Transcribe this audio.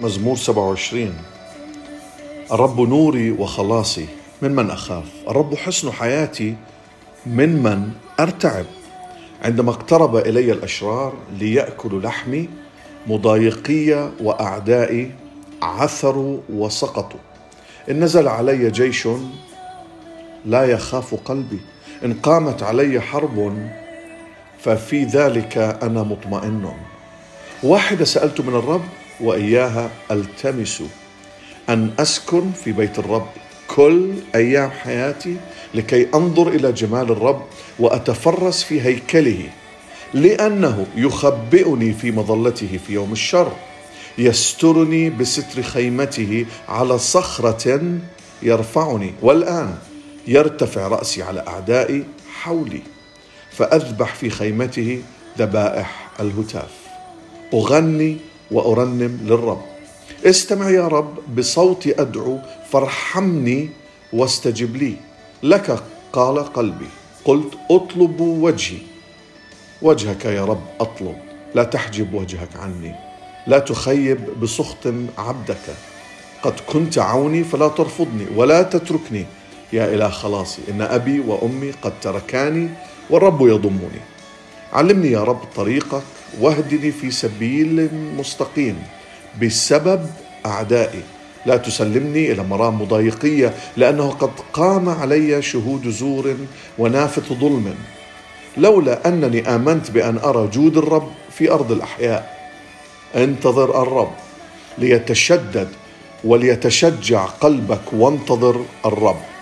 مزمور 27 الرب نوري وخلاصي ممن أخاف. الرب حسن حياتي ممن أرتعب. عندما اقترب إلي الأشرار ليأكلوا لحمي مضايقي وأعدائي عثروا وسقطوا. إن نزل علي جيش لا يخاف قلبي. إن قامت علي حرب ففي ذلك أنا مطمئن. واحدة سألت من الرب وإياها ألتمس أن أسكن في بيت الرب كل أيام حياتي لكي أنظر إلى جمال الرب وأتفرس في هيكله لأنه يخبئني في مظلته في يوم الشر. يسترني بستر خيمته على صخرة يرفعني والآن يرتفع رأسي على أعدائي حولي فأذبح في خيمته ذبائح الهتاف. أغني وأرنم للرب. استمع يا رب بصوتي أدعو فارحمني واستجب لي. لك قال قلبي قلت اطلب وجهي. وجهك يا رب أطلب لا تحجب وجهك عني. لا تخيب بسخط عبدك. قد كنت عوني فلا ترفضني ولا تتركني. يا إله خلاصي إن أبي وأمي قد تركاني والرب يضمني. علمني يا رب طريقك واهدني في سبيل مستقيم. بسبب أعدائي. لا تسلمني إلى مرام مضايقية لأنه قد قام علي شهود زور ونافث ظلم. لولا أنني آمنت بأن أرى جود الرب في أرض الأحياء. انتظر الرب ليتشدد وليتشجع قلبك وانتظر الرب.